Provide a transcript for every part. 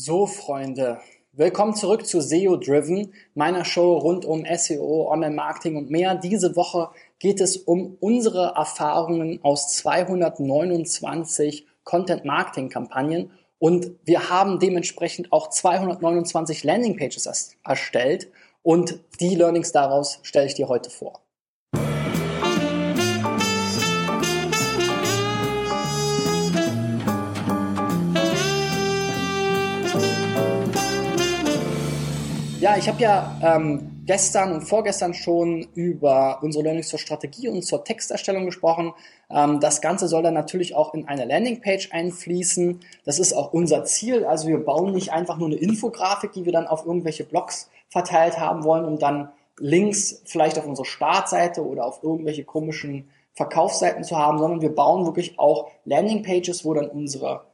So, Freunde, willkommen zurück zu SEO Driven, meiner Show rund um SEO, Online-Marketing und mehr. Diese Woche geht es um unsere Erfahrungen aus 229 Content-Marketing-Kampagnen und wir haben dementsprechend auch 229 Landing-Pages erstellt und die Learnings daraus stelle ich dir heute vor. Ja, ich habe ja ähm, gestern und vorgestern schon über unsere Learnings zur Strategie und zur Texterstellung gesprochen. Ähm, das Ganze soll dann natürlich auch in eine Landingpage einfließen. Das ist auch unser Ziel. Also wir bauen nicht einfach nur eine Infografik, die wir dann auf irgendwelche Blogs verteilt haben wollen, um dann Links vielleicht auf unsere Startseite oder auf irgendwelche komischen Verkaufsseiten zu haben, sondern wir bauen wirklich auch Landingpages, wo dann unsere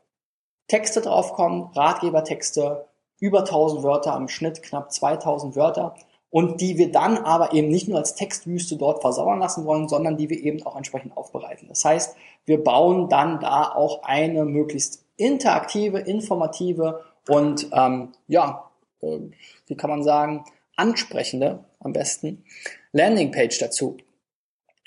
Texte draufkommen, Ratgebertexte, über 1000 Wörter, im Schnitt knapp 2000 Wörter und die wir dann aber eben nicht nur als Textwüste dort versauern lassen wollen, sondern die wir eben auch entsprechend aufbereiten. Das heißt, wir bauen dann da auch eine möglichst interaktive, informative und ähm, ja, äh, wie kann man sagen, ansprechende am besten Landingpage dazu.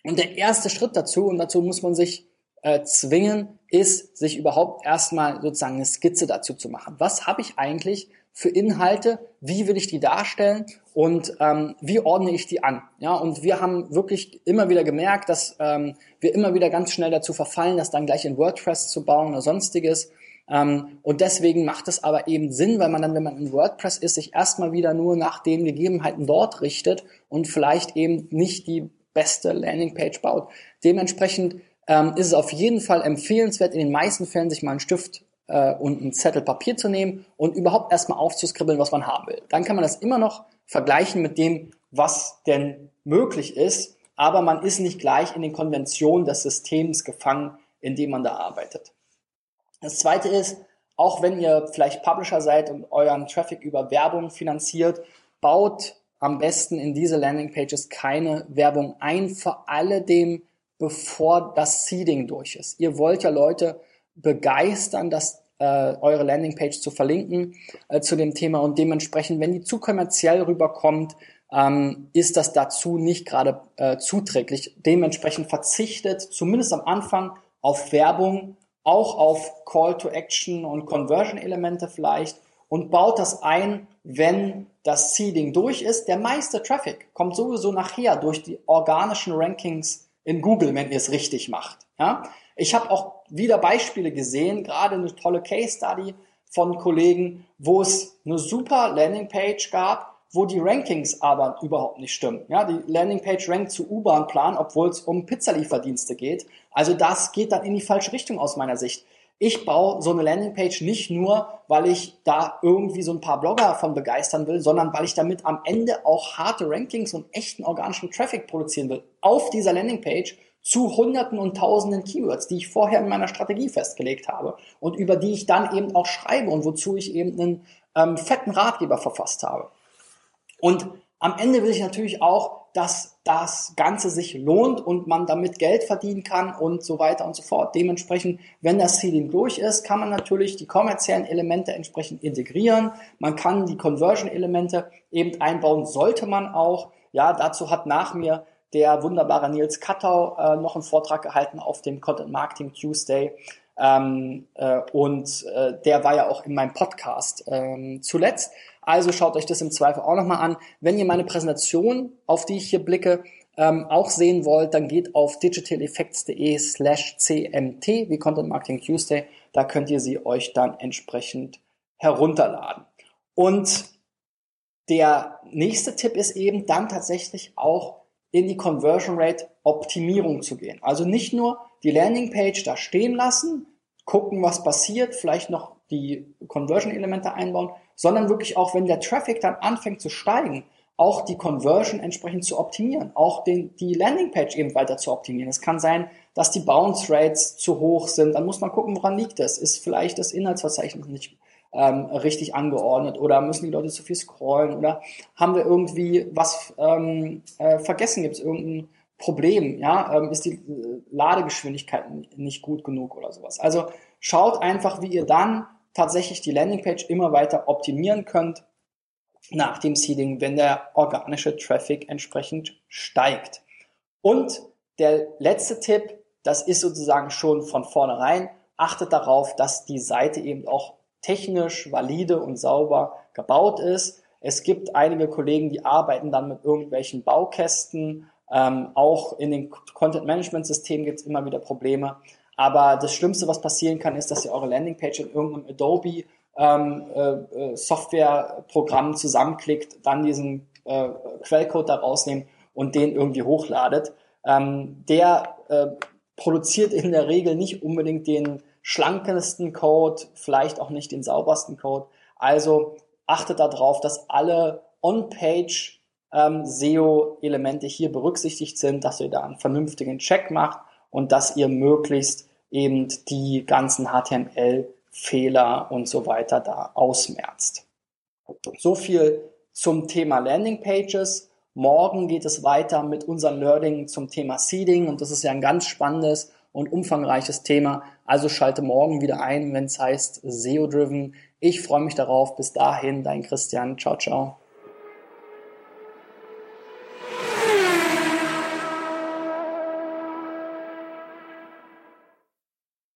Und der erste Schritt dazu, und dazu muss man sich äh, zwingen, ist, sich überhaupt erstmal sozusagen eine Skizze dazu zu machen. Was habe ich eigentlich für Inhalte, wie will ich die darstellen und ähm, wie ordne ich die an. Ja, und wir haben wirklich immer wieder gemerkt, dass ähm, wir immer wieder ganz schnell dazu verfallen, das dann gleich in WordPress zu bauen oder sonstiges. Ähm, und deswegen macht es aber eben Sinn, weil man dann, wenn man in WordPress ist, sich erstmal wieder nur nach den Gegebenheiten dort richtet und vielleicht eben nicht die beste Landingpage baut. Dementsprechend ähm, ist es auf jeden Fall empfehlenswert, in den meisten Fällen sich mal einen Stift äh, und einen Zettel Papier zu nehmen und überhaupt erstmal aufzuskribbeln, was man haben will. Dann kann man das immer noch vergleichen mit dem, was denn möglich ist, aber man ist nicht gleich in den Konventionen des Systems gefangen, in dem man da arbeitet. Das zweite ist, auch wenn ihr vielleicht Publisher seid und euren Traffic über Werbung finanziert, baut am besten in diese Landingpages keine Werbung ein, vor allem bevor das Seeding durch ist. Ihr wollt ja Leute begeistern, dass äh, eure Landingpage zu verlinken äh, zu dem Thema und dementsprechend, wenn die zu kommerziell rüberkommt, ähm, ist das dazu nicht gerade äh, zuträglich. Dementsprechend verzichtet zumindest am Anfang auf Werbung, auch auf Call to Action und Conversion Elemente vielleicht und baut das ein, wenn das Seeding durch ist. Der meiste Traffic kommt sowieso nachher durch die organischen Rankings in Google, wenn ihr es richtig macht. Ja? Ich habe auch wieder Beispiele gesehen, gerade eine tolle Case Study von Kollegen, wo es eine super Landingpage gab, wo die Rankings aber überhaupt nicht stimmen. Ja, die Landingpage rankt zu U-Bahn-Plan, obwohl es um Pizzalieferdienste geht. Also das geht dann in die falsche Richtung aus meiner Sicht. Ich baue so eine Landingpage nicht nur, weil ich da irgendwie so ein paar Blogger von begeistern will, sondern weil ich damit am Ende auch harte Rankings und echten organischen Traffic produzieren will auf dieser Landingpage zu Hunderten und Tausenden Keywords, die ich vorher in meiner Strategie festgelegt habe und über die ich dann eben auch schreibe und wozu ich eben einen ähm, fetten Ratgeber verfasst habe. Und am Ende will ich natürlich auch, dass das Ganze sich lohnt und man damit Geld verdienen kann und so weiter und so fort. Dementsprechend, wenn das Seeding durch ist, kann man natürlich die kommerziellen Elemente entsprechend integrieren. Man kann die Conversion-Elemente eben einbauen, sollte man auch. Ja, dazu hat nach mir der wunderbare Nils Kattau äh, noch einen Vortrag gehalten auf dem Content Marketing Tuesday. Ähm, äh, und äh, der war ja auch in meinem Podcast ähm, zuletzt. Also schaut euch das im Zweifel auch nochmal an. Wenn ihr meine Präsentation, auf die ich hier blicke, ähm, auch sehen wollt, dann geht auf digitaleffects.de slash cmt wie Content Marketing Tuesday. Da könnt ihr sie euch dann entsprechend herunterladen. Und der nächste Tipp ist eben dann tatsächlich auch in die Conversion Rate Optimierung zu gehen. Also nicht nur die Landingpage da stehen lassen, gucken, was passiert, vielleicht noch die Conversion Elemente einbauen, sondern wirklich auch, wenn der Traffic dann anfängt zu steigen, auch die Conversion entsprechend zu optimieren, auch den, die Landingpage eben weiter zu optimieren. Es kann sein, dass die Bounce Rates zu hoch sind. Dann muss man gucken, woran liegt das? Ist vielleicht das Inhaltsverzeichnis nicht ähm, richtig angeordnet oder müssen die Leute zu viel scrollen oder haben wir irgendwie was ähm, äh, vergessen? Gibt es irgendein Problem? Ja, ähm, ist die äh, Ladegeschwindigkeit nicht gut genug oder sowas? Also schaut einfach, wie ihr dann tatsächlich die Landingpage immer weiter optimieren könnt nach dem Seeding, wenn der organische Traffic entsprechend steigt. Und der letzte Tipp, das ist sozusagen schon von vornherein, achtet darauf, dass die Seite eben auch technisch valide und sauber gebaut ist. Es gibt einige Kollegen, die arbeiten dann mit irgendwelchen Baukästen. Ähm, auch in den Content-Management-Systemen gibt es immer wieder Probleme. Aber das Schlimmste, was passieren kann, ist, dass ihr eure Landingpage in irgendeinem Adobe ähm, äh, äh, Softwareprogramm zusammenklickt, dann diesen äh, Quellcode da rausnehmt und den irgendwie hochladet. Ähm, der äh, produziert in der Regel nicht unbedingt den schlankesten Code, vielleicht auch nicht den saubersten Code. Also achtet darauf, dass alle On-Page ähm, SEO-Elemente hier berücksichtigt sind, dass ihr da einen vernünftigen Check macht und dass ihr möglichst eben die ganzen HTML Fehler und so weiter da ausmerzt. So viel zum Thema Landing Pages. Morgen geht es weiter mit unserem Learning zum Thema Seeding und das ist ja ein ganz spannendes und umfangreiches Thema. Also schalte morgen wieder ein, wenn es heißt SEO Driven. Ich freue mich darauf. Bis dahin, dein Christian. Ciao, ciao.